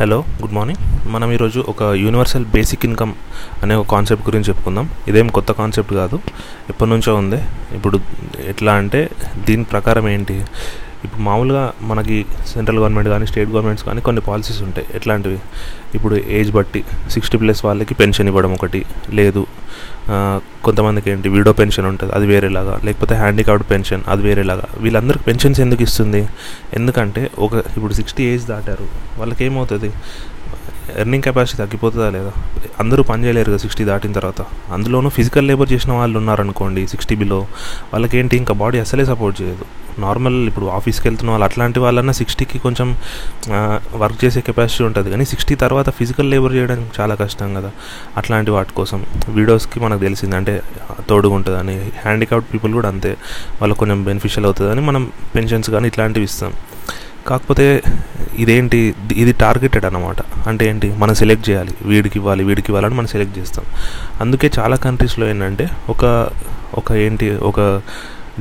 Hello good morning మనం ఈరోజు ఒక యూనివర్సల్ బేసిక్ ఇన్కమ్ అనే ఒక కాన్సెప్ట్ గురించి చెప్పుకుందాం. ఇదేం కొత్త కాన్సెప్ట్ కాదు. ఎప్పటి నుంచో ఉంది. ఇప్పుడు ఎట్లా అంటే దీని ప్రకారం ఏంటి? ఇప్పుడు మామూలుగా మనకి సెంట్రల్ గవర్నమెంట్ కానీ స్టేట్ గవర్నమెంట్స్ కానీ కొన్ని పాలసీస్ ఉంటాయి. ఎట్లాంటివి? ఇప్పుడు ఏజ్ బట్టి సిక్స్టీ ప్లస్ వాళ్ళకి పెన్షన్ ఇవ్వడం ఒకటి లేదు కొంతమందికి ఏంటి విడో పెన్షన్ ఉంటుంది అది వేరేలాగా లేకపోతే హ్యాండిక్యాప్డ్ పెన్షన్ అది వేరేలాగా. వీళ్ళందరికీ పెన్షన్స్ ఎందుకు ఇస్తుంది? ఎందుకంటే ఒక ఇప్పుడు సిక్స్టీ ఏజ్ దాటారు వాళ్ళకి ఏమవుతుంది ఎర్నింగ్ కెపాసిటీ తగ్గిపోతుందా లేదా? అందరూ పని చేయలేరు కదా సిక్స్టీ దాటిన తర్వాత. అందులోనూ ఫిజికల్ లేబర్ చేసిన వాళ్ళు ఉన్నారనుకోండి సిక్స్టీ బిలో వాళ్ళకేంటి ఇంకా బాడీ అసలే సపోర్ట్ చేయదు. నార్మల్ ఇప్పుడు ఆఫీస్కి వెళ్తున్న వాళ్ళు అట్లాంటి వాళ్ళన్నా సిక్స్టీకి కొంచెం వర్క్ చేసే కెపాసిటీ ఉంటుంది. కానీ సిక్స్టీ తర్వాత ఫిజికల్ లేబర్ చేయడం చాలా కష్టం కదా. అట్లాంటి వాటి కోసం. వీడియోస్కి మనకు తెలిసింది అంటే తోడుగా ఉంటుందని హ్యాండిక్యాప్డ్ పీపుల్ కూడా అంతే. వాళ్ళకి కొంచెం బెనిఫిషియల్ అవుతుందని మనం పెన్షన్స్ కానీ ఇట్లాంటివి ఇస్తాం. కాకపోతే ఇదేంటి ఇది టార్గెటెడ్ అనమాట అంటే ఏంటి మనం సెలెక్ట్ చేయాలి. వీడికి ఇవ్వాలి వీడికి ఇవ్వాలని మనం సెలెక్ట్ చేస్తాం. అందుకే చాలా కంట్రీస్లో ఏంటంటే ఒక ఒక ఏంటి ఒక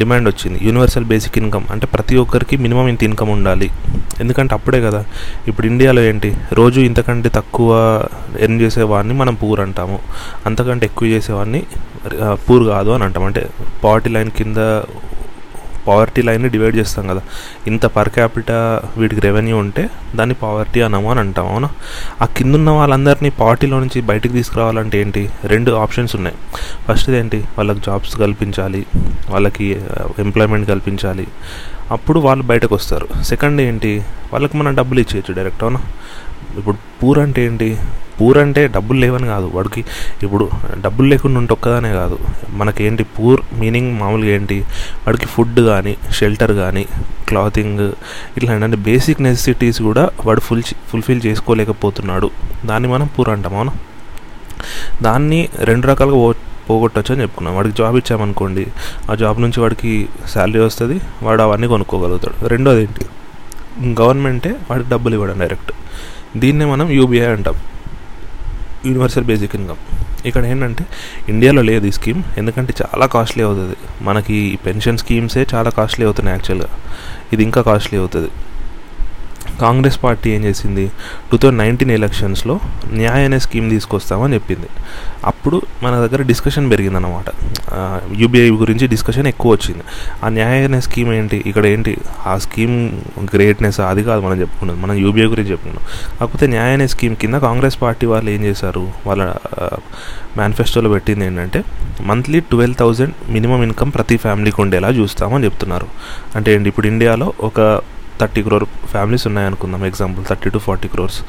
డిమాండ్ వచ్చింది. యూనివర్సల్ బేసిక్ ఇన్కమ్ అంటే ప్రతి ఒక్కరికి మినిమం ఇంత ఇన్కమ్ ఉండాలి. ఎందుకంటే అప్పుడే కదా. ఇప్పుడు ఇండియాలో ఏంటి రోజు ఇంతకంటే తక్కువ ఎర్న్ చేసేవాడిని మనం పూర్ అంటాము. అంతకంటే ఎక్కువ చేసేవాడిని పూర్ కాదు అని అంటాం అంటే పావర్టీ లైన్ కింద పావర్టీ లైన్ని డివైడ్ చేస్తాం కదా. ఇంత పర్ క్యాపిటా వీటికి రెవెన్యూ ఉంటే దాన్ని పావర్టీ అనము అని అంటాం అవునా? ఆ కింద ఉన్న వాళ్ళందరినీ పావర్టీలో నుంచి బయటికి తీసుకురావాలంటే ఏంటి? రెండు ఆప్షన్స్ ఉన్నాయి. ఫస్ట్ ఏంటి? వాళ్ళకి జాబ్స్ కల్పించాలి వాళ్ళకి uh, ఎంప్లాయ్మెంట్ కల్పించాలి. అప్పుడు వాళ్ళు బయటకు వస్తారు. సెకండ్ ఏంటి? వాళ్ళకి మనం డబ్బులు ఇచ్చేయచ్చు డైరెక్ట్ అవునా? ఇప్పుడు పూర్ అంటే ఏంటి? పూర్ అంటే డబ్బులు లేవని కాదు వాడికి. ఇప్పుడు డబ్బులు లేకుండా ఉంటే ఒక్కదానే కాదు. మనకేంటి పూర్ మీనింగ్ మామూలుగా ఏంటి? వాడికి ఫుడ్ కానీ షెల్టర్ కానీ క్లాతింగ్ ఇట్లాంటి అంటే బేసిక్ నెసెసిటీస్ కూడా వాడు ఫుల్ ఫుల్ఫిల్ చేసుకోలేకపోతున్నాడు. దాన్ని మనం పూర్ అంటాం అవునా? దాన్ని రెండు రకాలుగా పోగొట్టచ్చు అని చెప్పుకున్నాం. వాడికి జాబ్ ఇచ్చామనుకోండి ఆ జాబ్ నుంచి వాడికి శాలరీ వస్తుంది వాడు అవన్నీ కొనుక్కోగలుగుతాడు. రెండోది ఏంటి? గవర్నమెంటే వాడికి డబ్బులు ఇవ్వడం డైరెక్ట్. దీన్నే మనం యూబీఐ అంటాం. యూనివర్సల్ బేసిక్ ఇన్కమ్ ఇక్కడ ఏంటంటే ఇండియాలో లేదు ఈ స్కీమ్ ఎందుకంటే చాలా కాస్ట్లీ అవుతుంది. మనకి పెన్షన్ స్కీమ్సే చాలా కాస్ట్లీ అవుతున్నాయి యాక్చువల్గా ఇది ఇంకా కాస్ట్లీ అవుతుంది. కాంగ్రెస్ పార్టీ ఏం చేసింది? టూ థౌజండ్ నైన్టీన్ ఎలక్షన్స్లో న్యాయ అనే స్కీమ్ తీసుకొస్తామని చెప్పింది. అప్పుడు మన దగ్గర డిస్కషన్ పెరిగిందన్నమాట. యూబీఐ గురించి డిస్కషన్ ఎక్కువ వచ్చింది. ఆ న్యాయ అనే స్కీమ్ ఏంటి? ఇక్కడ ఏంటి? ఆ స్కీమ్ గ్రేట్నెస్ అది కాదు మనం చెప్పుకున్నాం మనం యూబీఐ గురించి చెప్పుకున్నాం. కాకపోతే న్యాయ అనే స్కీమ్ కింద కాంగ్రెస్ పార్టీ వాళ్ళు ఏం చేశారు? వాళ్ళ మేనిఫెస్టోలో పెట్టింది ఏంటంటే monthly twelve thousand minimum income ప్రతి ఫ్యామిలీకి ఉండేలా చూస్తామని చెప్తున్నారు. అంటే ఏంటి? ఇప్పుడు ఇండియాలో ఒక thirty crore families ఉన్నాయనుకుందాం example thirty to forty crores.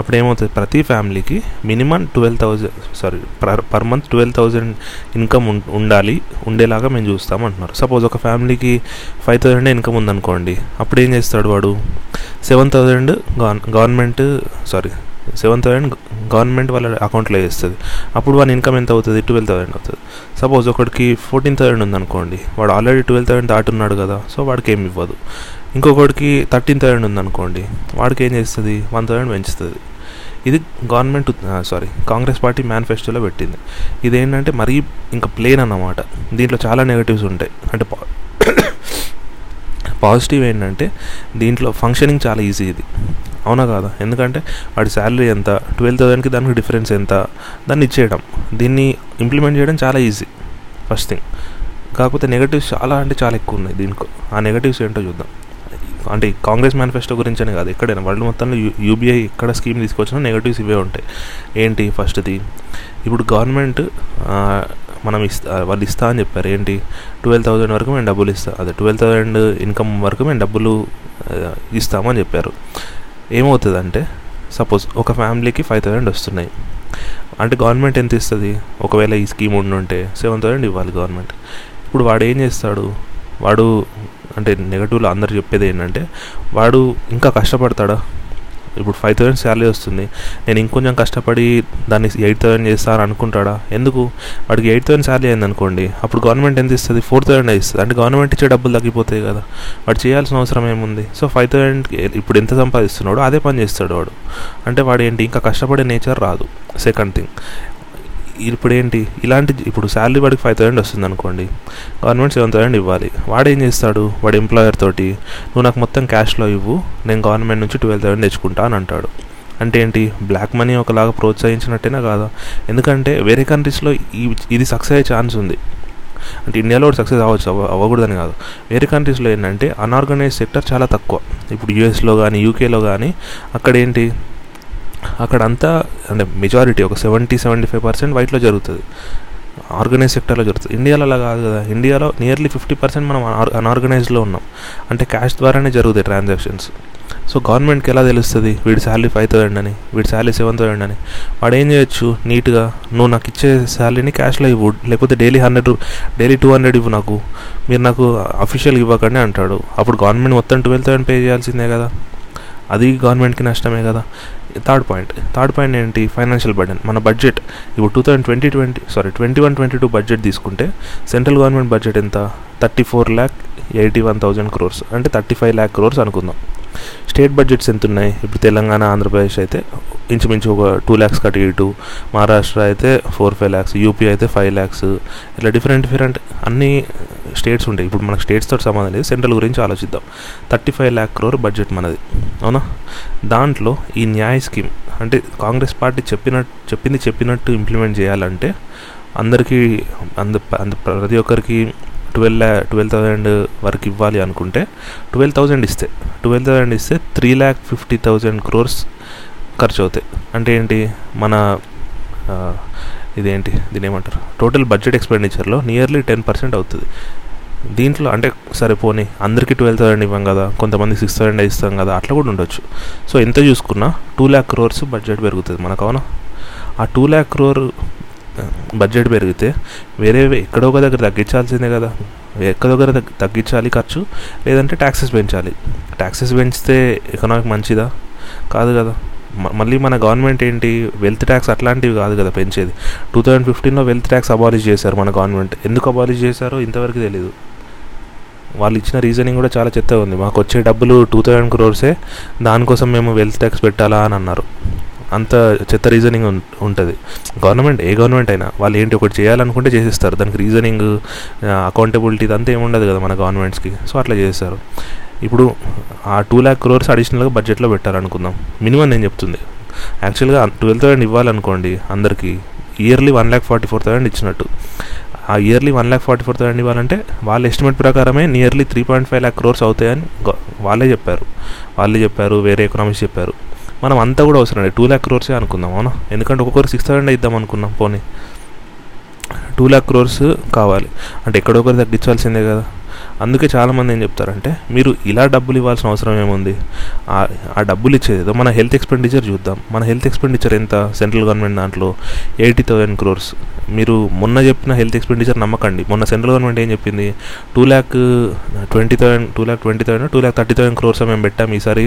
అప్పుడు ఏమవుతుంది ప్రతి ఫ్యామిలీకి minimum twelve thousand sorry per per month twelve thousand income ఉండాలి ఉండేలాగా మేము చూస్తాం అంటున్నారు. సపోజ్ ఒక ఫ్యామిలీకి ఫైవ్ థౌజండ్ ఇన్కమ్ ఉందనుకోండి అప్పుడు ఏం చేస్తాడు వాడు? Seven thousand government sorry seven thousand government వాళ్ళ అకౌంట్లో వేస్తుంది. అప్పుడు వాని ఇన్కమ్ ఎంత అవుతుంది? ట్వెల్వ్ థౌసండ్ అవుతుంది. సపోజ్ ఒకటికి ఫోర్టీన్ థౌసండ్ ఉందనుకోండి వాడు ఆల్రెడీ ట్వెల్వ్ థౌసండ్ దాటున్నాడు కదా సో వాడికి ఏమి ఇవ్వదు. ఇంకొకటికి థర్టీన్ థౌసండ్ ఉందనుకోండి వాడికి ఏం చేస్తుంది? వన్ థౌసండ్ పెంచుతుంది. ఇది గవర్నమెంట్ సారీ కాంగ్రెస్ పార్టీ మేనిఫెస్టోలో పెట్టింది. ఇదేంటంటే మరీ ఇంకా ప్లేన్ అన్నమాట. దీంట్లో చాలా నెగటివ్స్ ఉంటాయి. అంటే పాజిటివ్ ఏంటంటే దీంట్లో ఫంక్షనింగ్ చాలా ఈజీ ఇది. అవునా కాదా? ఎందుకంటే వాడి శాలరీ ఎంత? ట్వెల్వ్ థౌసండ్కి దానికి డిఫరెన్స్ ఎంత? దాన్ని ఇచ్చేయడం. దీన్ని ఇంప్లిమెంట్ చేయడం చాలా ఈజీ ఫస్ట్ థింగ్ కాకపోతే నెగటివ్స్ చాలా అంటే చాలా ఎక్కువ ఉన్నాయి దీనికి. ఆ నెగటివ్స్ ఏంటో చూద్దాం. అంటే కాంగ్రెస్ మేనిఫెస్టో గురించనే కాదు ఎక్కడైనా వరల్డ్ మొత్తంలో యూబీఐ ఎక్కడ స్కీమ్ తీసుకొచ్చినా నెగటివ్స్ ఇవే ఉంటాయి. ఏంటి ఫస్ట్ది? ఇప్పుడు గవర్నమెంట్ మనం ఇస్తా వాళ్ళు ఇస్తా అని చెప్పారు. ఏంటి? ట్వెల్వ్ థౌజండ్ వరకు మేము డబ్బులు ఇస్తాం అదే ట్వెల్వ్ థౌజండ్ ఇన్కమ్ వరకు మేము డబ్బులు ఇస్తామని చెప్పారు. ఏమవుతుందంటే సపోజ్ ఒక ఫ్యామిలీకి ఫైవ్ థౌజండ్ వస్తున్నాయి. అంటే గవర్నమెంట్ ఎంత ఇస్తుంది? ఒకవేళ ఈ స్కీమ్ ఉండుంటే సెవెన్ థౌజండ్ ఇవ్వాలి గవర్నమెంట్. ఇప్పుడు వాడు ఏం చేస్తాడు? వాడు అంటే నెగటివ్లో అందరు చెప్పేది ఏంటంటే వాడు ఇంకా కష్టపడతాడా? ఇప్పుడు ఫైవ్ థౌసండ్ శాలరీ వస్తుంది. నేను ఇంకొంచెం కష్టపడి దాన్ని ఎయిట్ థౌసండ్ చేస్తాను అనుకుంటాడా? ఎందుకు? వాడికి ఎయిట్ థౌసండ్ శాలరీ అయింది అనుకోండి అప్పుడు గవర్నమెంట్ ఎంత ఇస్తుంది? ఫోర్ థౌసండ్ ఇస్తుంది. అంటే గవర్నమెంట్ ఇచ్చే డబ్బులు తగ్గిపోతాయి కదా. వాడు చేయాల్సిన అవసరం ఏముంది? సో ఫైవ్ థౌసండ్ ఇప్పుడు ఎంత సంపాదిస్తున్నాడో అదే పని చేస్తాడు వాడు. అంటే వాడు ఏంటి? ఇంకా కష్టపడే నేచర్ రాదు. సెకండ్ థింగ్ ఇప్పుడు ఏంటి ఇలాంటి ఇప్పుడు శాలరీ వాడికి ఫైవ్ థౌసండ్ వస్తుంది అనుకోండి. గవర్నమెంట్ సెవెన్ థౌసండ్ ఇవ్వాలి. వాడు ఏం చేస్తాడు? వాడు ఎంప్లాయర్ తోటి నువ్వు నాకు మొత్తం క్యాష్లో ఇవ్వు నేను గవర్నమెంట్ నుంచి ట్వెల్వ్ థౌసండ్ తెచ్చుకుంటా అని అంటాడు. అంటే ఏంటి? బ్లాక్ మనీ ఒకలాగా ప్రోత్సహించినట్టేనా కాదా? ఎందుకంటే వేరే కంట్రీస్లో ఈ ఇది సక్సెస్ అయ్యే ఛాన్స్ ఉంది. అంటే ఇండియాలో కూడా సక్సెస్ అవ్వచ్చు అవ్వ అవ్వకూడదని కాదు. వేరే కంట్రీస్లో ఏంటంటే అన్ఆర్గనైజ్ సెక్టర్ చాలా తక్కువ. ఇప్పుడు యూఎస్లో కానీ యూకేలో కానీ అక్కడ ఏంటి? అక్కడంతా అంటే మెజారిటీ ఒక సెవెంటీ సెవెంటీ ఫైవ్ పర్సెంట్ వైట్లో జరుగుతుంది. ఆర్గనైజ్ సెక్టర్లో జరుగుతుంది. ఇండియాలో అలా కాదు కదా. ఇండియాలో నియర్లీ ఫిఫ్టీ పర్సెంట్ మనం అన్ఆర్గనైజ్లో ఉన్నాం. అంటే క్యాష్ ద్వారానే జరుగుతాయి ట్రాన్సాక్షన్స్ సో గవర్నమెంట్కి ఎలా తెలుస్తుంది? వీడి శాలరీ ఫైవ్ థౌసండ్ అని వీడి శాలరీ సెవెన్ థౌసండ్ అని. వాడు ఏం చేయొచ్చు? నీట్గా నువ్వు నాకు ఇచ్చే శాలరీని క్యాష్లో ఇవ్వు. లేకపోతే daily hundred daily two hundred ఇవ్వు నాకు. మీరు నాకు అఫీషియల్గా ఇవ్వకండి అంటాడు. అప్పుడు గవర్నమెంట్ మొత్తం ట్వెల్వ్ థౌసండ్ పే చేయాల్సిందే కదా. అది గవర్నమెంట్కి నష్టమే కదా. Third point. థర్డ్ పాయింట్ ఏంటి? ఫైనాన్షియల్ బర్డెన్ మన బడ్జెట్ ఇప్పుడు two thousand twenty twenty sorry twenty one twenty two budget తీసుకుంటే సెంట్రల్ గవర్నమెంట్ బడ్జెట్ ఎంత? Thirty four lakh eighty one thousand crores. అంటే థర్టీ ఫైవ్ ల్యాక్ క్రోర్స్ అనుకుందాం. స్టేట్ బడ్జెట్స్ ఎంత ఉన్నాయి ఇప్పుడు తెలంగాణ ఆంధ్రప్రదేశ్ అయితే ఇంచుమించు ఒక టూ ల్యాక్స్ కట్ ఇటు. మహారాష్ట్ర అయితే ఫోర్ ఫైవ్ ల్యాక్స్. యూపీ అయితే ఫైవ్ ల్యాక్స్. ఇట్లా డిఫరెంట్ డిఫరెంట్ అన్ని స్టేట్స్ ఉంటాయి. ఇప్పుడు మనకు స్టేట్స్తో సంబంధం లేదు. సెంట్రల్ గురించి ఆలోచిద్దాం. Thirty five lakh crore budget మనది. అవునా? దాంట్లో ఈ న్యాయ స్కీమ్ అంటే కాంగ్రెస్ పార్టీ చెప్పినట్టు చెప్పింది చెప్పినట్టు ఇంప్లిమెంట్ చేయాలంటే అందరికీ అంద అంద ప్రతి ఒక్కరికి ట్వెల్వ్ ల్యా ట్వెల్వ్ థౌజండ్ వరకు ఇవ్వాలి అనుకుంటే ట్వెల్వ్ థౌజండ్ ఇస్తే ట్వెల్వ్ థౌజండ్ ఇస్తే three lakh fifty thousand crores ఖర్చు అవుతాయి. అంటే ఏంటి? మన ఇదేంటి దీని ఏమంటారు టోటల్ బడ్జెట్ ఎక్స్పెండిచర్లో నియర్లీ టెన్ పర్సెంట్ అవుతుంది. దీంట్లో అంటే సరే పోనీ అందరికీ ట్వెల్వ్ థౌసండ్ ఇవ్వం కదా కొంతమంది సిక్స్ థౌసండ్ ఇస్తాం కదా అట్లా కూడా ఉండొచ్చు. సో ఎంత చూసుకున్నా టూ ల్యాక్ క్రోర్స్ బడ్జెట్ పెరుగుతుంది మనకు అవునా? ఆ టూ ల్యాక్ క్రోర్ బడ్జెట్ పెరిగితే వేరే ఎక్కడో ఒక దగ్గర తగ్గించాల్సిందే కదా. ఎక్కడో దగ్గర తగ్గించాలి ఖర్చు లేదంటే ట్యాక్సెస్ పెంచాలి. ట్యాక్సెస్ పెంచితే ఎకనామిక్ మంచిదా? కాదు కదా. మళ్ళీ మన గవర్నమెంట్ ఏంటి? వెల్త్ ట్యాక్స్ అట్లాంటివి కాదు కదా పెంచేది. టూ థౌజండ్ ఫిఫ్టీన్లో వెల్త్ ట్యాక్స్ అబాలిష్ చేశారు మన గవర్నమెంట్. ఎందుకు అబాలిష్ చేశారో ఇంతవరకు తెలియదు వాళ్ళు ఇచ్చిన రీజనింగ్ కూడా చాలా చెత్త ఉంది. మాకు వచ్చే డబ్బులు టూ థౌజండ్ క్రోర్సే. దానికోసం మేము వెల్త్ ట్యాక్స్ పెట్టాలా అని అన్నారు. అంత చెత్త రీజనింగ్ ఉంటుంది. గవర్నమెంట్ ఏ గవర్నమెంట్ అయినా వాళ్ళు ఏంటి ఒకటి చేయాలనుకుంటే చేసేస్తారు. దానికి రీజనింగ్ అకౌంటబిలిటీ ఇదంతా ఏముండదు కదా మన గవర్నమెంట్స్కి. సో అట్లా చేస్తారు. ఇప్పుడు ఆ టూ ల్యాక్ క్రోర్స్ అడిషనల్గా బడ్జెట్లో పెట్టారనుకుందాం మినిమం నేను చెప్తుంది. యాక్చువల్గా ట్వెల్వ్ థౌసండ్ ఇవ్వాలనుకోండి అందరికీ yearly one lakh forty four thousand ఇచ్చినట్టు. ఆ yearly one lakh forty four thousand ఇవ్వాలంటే వాళ్ళ ఎస్టిమేట్ ప్రకారమే nearly three point five lakh crores అవుతాయని వాళ్ళే చెప్పారు. వాళ్ళే చెప్పారు వేరే ఎకనామిక్స్ చెప్పారు. మనం అంతా కూడా అవసరం అండి టూ ల్యాక్ క్రోర్సే అనుకుందాం అవునా? ఎందుకంటే ఒక్కొక్కరు సిక్స్ థౌసండ్ ఇద్దాం అనుకున్నాం పోనీ. టూ ల్యాక్ క్రోర్స్ కావాలి. అంటే ఎక్కడొకరు తగ్గించాల్సిందే కదా. అందుకే చాలామంది ఏం చెప్తారంటే మీరు ఇలా డబ్బులు ఇవ్వాల్సిన అవసరం ఏముంది? ఆ డబ్బులు ఇచ్చేది మన హెల్త్ ఎక్స్పెండిచర్ చూద్దాం. మన హెల్త్ ఎక్స్పెండిచర్ ఎంత? సెంట్రల్ గవర్నమెంట్ దాంట్లో ఎయిటీ థౌసండ్ క్రోర్స్. మీరు మొన్న చెప్పిన హెల్త్ ఎక్స్పెండిచర్ నమ్మకండి. మొన్న సెంట్రల్ గవర్నమెంట్ ఏం చెప్పింది? Two lakh twenty thousand two lakh twenty thousand two lakh thirty thousand crores మేము పెట్టాం ఈసారి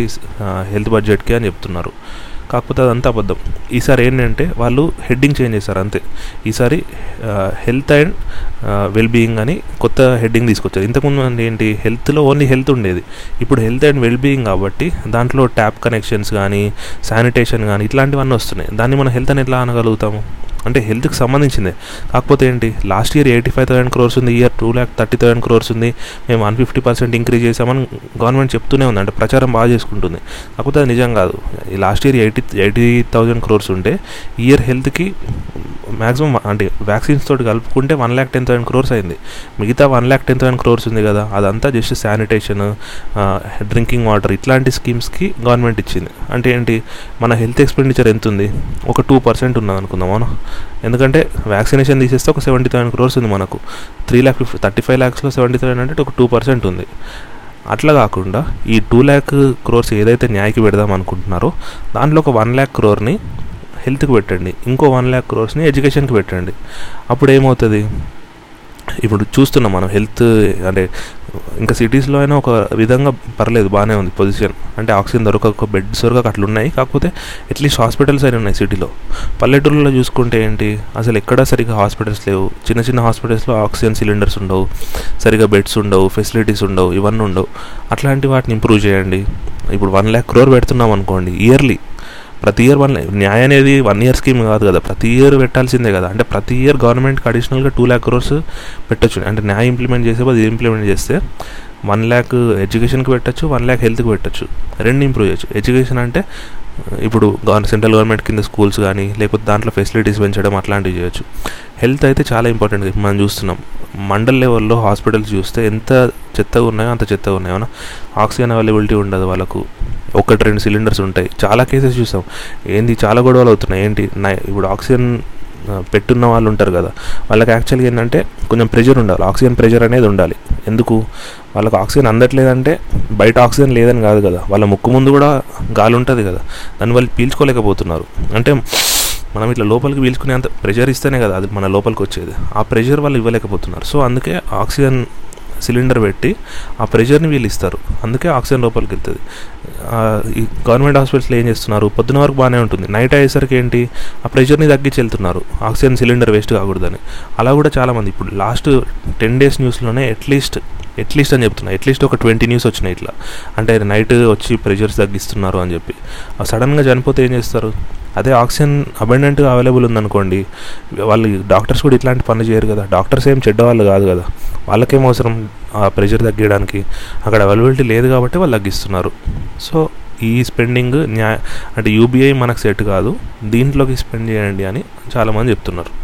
హెల్త్ బడ్జెట్కి అని చెప్తున్నారు. కాకపోతే అదంతా అబద్ధం. ఈసారి ఏంటంటే వాళ్ళు హెడ్డింగ్ చేంజ్ చేశారు అంతే. ఈసారి హెల్త్ అండ్ వెల్ బీయింగ్ అని కొత్త హెడ్డింగ్ తీసుకొచ్చారు. ఇంతకుముందు ఏంటి హెల్త్లో ఓన్లీ హెల్త్ ఉండేది. ఇప్పుడు హెల్త్ అండ్ వెల్ బీయింగ్ కాబట్టి దాంట్లో ట్యాప్ కనెక్షన్స్ కానీ శానిటేషన్ కానీ ఇట్లాంటివన్నీ వస్తున్నాయి. దాన్ని మనం హెల్త్ అని ఎట్లా అనగలుగుతాము? అంటే హెల్త్కి సంబంధించిందే. కాకపోతే ఏంటి last year eighty five thousand crores ఉంది year two lakh thirty thousand crores ఉంది మేము వన్ ఫిఫ్టీ పర్సెంట్ ఇంక్రీజ్ చేసామని గవర్నమెంట్ చెప్తూనే ఉంది. అంటే ప్రచారం బాగా చేసుకుంటుంది. కాకపోతే అది నిజం కాదు. ఈ last year eighty eighty thousand crores ఉంటే ఇయర్ హెల్త్కి మ్యాక్సిమం అంటే వ్యాక్సిన్స్ తోటి కలుపుకుంటే one lakh ten thousand crores అయింది. మిగతా one lakh ten thousand crores ఉంది కదా అదంతా జస్ట్ శానిటేషన్ డ్రింకింగ్ వాటర్ ఇట్లాంటి స్కీమ్స్కి గవర్నమెంట్ ఇచ్చింది. అంటే ఏంటి మన హెల్త్ ఎక్స్పెండిచర్ ఎంత ఉంది ఒక టూ పర్సెంట్ ఉన్నది అనుకుందాం అవునా? ఎందుకంటే వ్యాక్సినేషన్ తీసేస్తే ఒక సెవెంటీ థౌసండ్ క్రోర్స్ ఉంది మనకు. Three lakh fifty thirty five ల్యాక్స్లో seventy thousand అంటే ఒక టూ పర్సెంట్ ఉంది. అట్లా కాకుండా ఈ టూ ల్యాక్ క్రోర్స్ ఏదైతే న్యాయకి పెడదాం అనుకుంటున్నారో దాంట్లో ఒక వన్ ల్యాక్ క్రోర్ని హెల్త్కి పెట్టండి. ఇంకో వన్ ల్యాక్ క్రోర్స్ని ఎడ్యుకేషన్కి పెట్టండి. అప్పుడు ఏమవుతుంది ఇప్పుడు చూస్తున్నాం మనం హెల్త్ అంటే ఇంకా సిటీస్లో అయినా ఒక విధంగా పర్లేదు బాగానే ఉంది పొజిషన్ అంటే ఆక్సిజన్ దొరకక బెడ్స్ దొరకక అట్లా ఉన్నాయి కాకపోతే అట్లీస్ట్ హాస్పిటల్స్ అయినా ఉన్నాయి సిటీలో పల్లెటూరులో చూసుకుంటే ఏంటి? అసలు ఎక్కడా సరిగ్గా హాస్పిటల్స్ లేవు. చిన్న చిన్న హాస్పిటల్స్లో ఆక్సిజన్ సిలిండర్స్ ఉండవు. సరిగా బెడ్స్ ఉండవు ఫెసిలిటీస్ ఉండవు ఇవన్నీ ఉండవు. అట్లాంటి వాటిని ఇంప్రూవ్ చేయండి. ఇప్పుడు వన్ ల్యాక్ క్రోర్ పెడుతున్నాం అనుకోండి ఇయర్లీ ప్రతి ఇయర్ వన్ న్యాయ అనేది వన్ ఇయర్ స్కీమ్ కాదు కదా. ప్రతి ఇయర్ పెట్టాల్సిందే కదా. అంటే ప్రతి ఇయర్ గవర్నమెంట్కి అడిషనల్గా టూ ల్యాక్ క్రోర్స్ పెట్టచ్చు. అంటే న్యాయ ఇంప్లిమెంట్ చేసే అది ఇంప్లిమెంట్ చేస్తే వన్ ల్యాక్ ఎడ్యుకేషన్కి పెట్టచ్చు వన్ ల్యాక్ హెల్త్కి పెట్టచ్చు. రెండు ఇంప్రూవ్ చేయొచ్చు. ఎడ్యుకేషన్ అంటే ఇప్పుడు సెంట్రల్ గవర్నమెంట్ కింద స్కూల్స్ కానీ లేకపోతే దాంట్లో ఫెసిలిటీస్ పెంచడం అట్లాంటివి చేయొచ్చు. హెల్త్ అయితే చాలా ఇంపార్టెంట్ మనం చూస్తున్నాం. మండల్ లెవెల్లో హాస్పిటల్స్ చూస్తే ఎంత చెత్తగా ఉన్నాయో అంత చెత్తగా ఉన్నాయో. ఆక్సిజన్ అవైలబిలిటీ ఉండదు వాళ్ళకు. ఒకటి రెండు సిలిండర్స్ ఉంటాయి. చాలా కేసెస్ చూసాం. ఏంది చాలా గొడవలు అవుతున్నాయి. ఏంటి? ఇప్పుడు ఆక్సిజన్ పెట్టున్న వాళ్ళు ఉంటారు కదా. వాళ్ళకి యాక్చువల్గా ఏంటంటే కొంచెం ప్రెషర్ ఉండాలి. ఆక్సిజన్ ప్రెషర్ అనేది ఉండాలి. ఎందుకు? వాళ్ళకి ఆక్సిజన్ అందట్లేదంటే బయట ఆక్సిజన్ లేదని కాదు కదా. వాళ్ళ ముక్కు ముందు కూడా గాలి ఉంటుంది కదా. దాన్ని వాళ్ళు పీల్చుకోలేకపోతున్నారు. అంటే మనం ఇట్లా లోపలికి పీల్చుకునే అంత ప్రెషర్ ఇస్తేనే కదా అది మన లోపలికి వచ్చేది. ఆ ప్రెషర్ వాళ్ళు ఇవ్వలేకపోతున్నారు. సో అందుకే ఆక్సిజన్ సిలిండర్ పెట్టి ఆ ప్రెషర్ని వీళ్ళు ఇస్తారు. అందుకే ఆక్సిజన్ లోపలికి వెళ్తుంది. ఈ గవర్నమెంట్ హాస్పిటల్స్లో ఏం చేస్తున్నారు? పొద్దున వరకు బాగానే ఉంటుంది. నైట్ అయ్యేసరికి ఏంటి? ఆ ప్రెషర్ని తగ్గించి వెళ్తున్నారు. ఆక్సిజన్ సిలిండర్ వేస్ట్ కాకూడదని. అలా కూడా చాలామంది. ఇప్పుడు లాస్ట్ టెన్ డేస్ న్యూస్లోనే అట్లీస్ట్ అట్లీస్ట్ అని చెప్తున్నా. అట్లీస్ట్ ఒక ట్వంటీ న్యూస్ వచ్చినాయి ఇట్లా. అంటే నైట్ వచ్చి ప్రెషర్స్ తగ్గిస్తున్నారు అని చెప్పి. సడన్గా చనిపోతే ఏం చేస్తారు? అదే ఆక్సిజన్ అబెండెంట్గా అవైలబుల్ ఉందనుకోండి వాళ్ళు డాక్టర్స్ కూడా ఇట్లాంటి పనులు చేయరు కదా. డాక్టర్స్ ఏం చెడ్డ వాళ్ళు కాదు కదా. వాళ్ళకేం అవసరం ఆ ప్రెషర్ తగ్గించడానికి అక్కడ అవైలబిలిటీ లేదు కాబట్టి వాళ్ళు తగ్గిస్తున్నారు. సో ఈ స్పెండింగ్ న్యాయ అంటే యూబీఐ మనకు సెట్ కాదు. దీంట్లోకి స్పెండ్ చేయండి అని చాలామంది చెప్తున్నారు.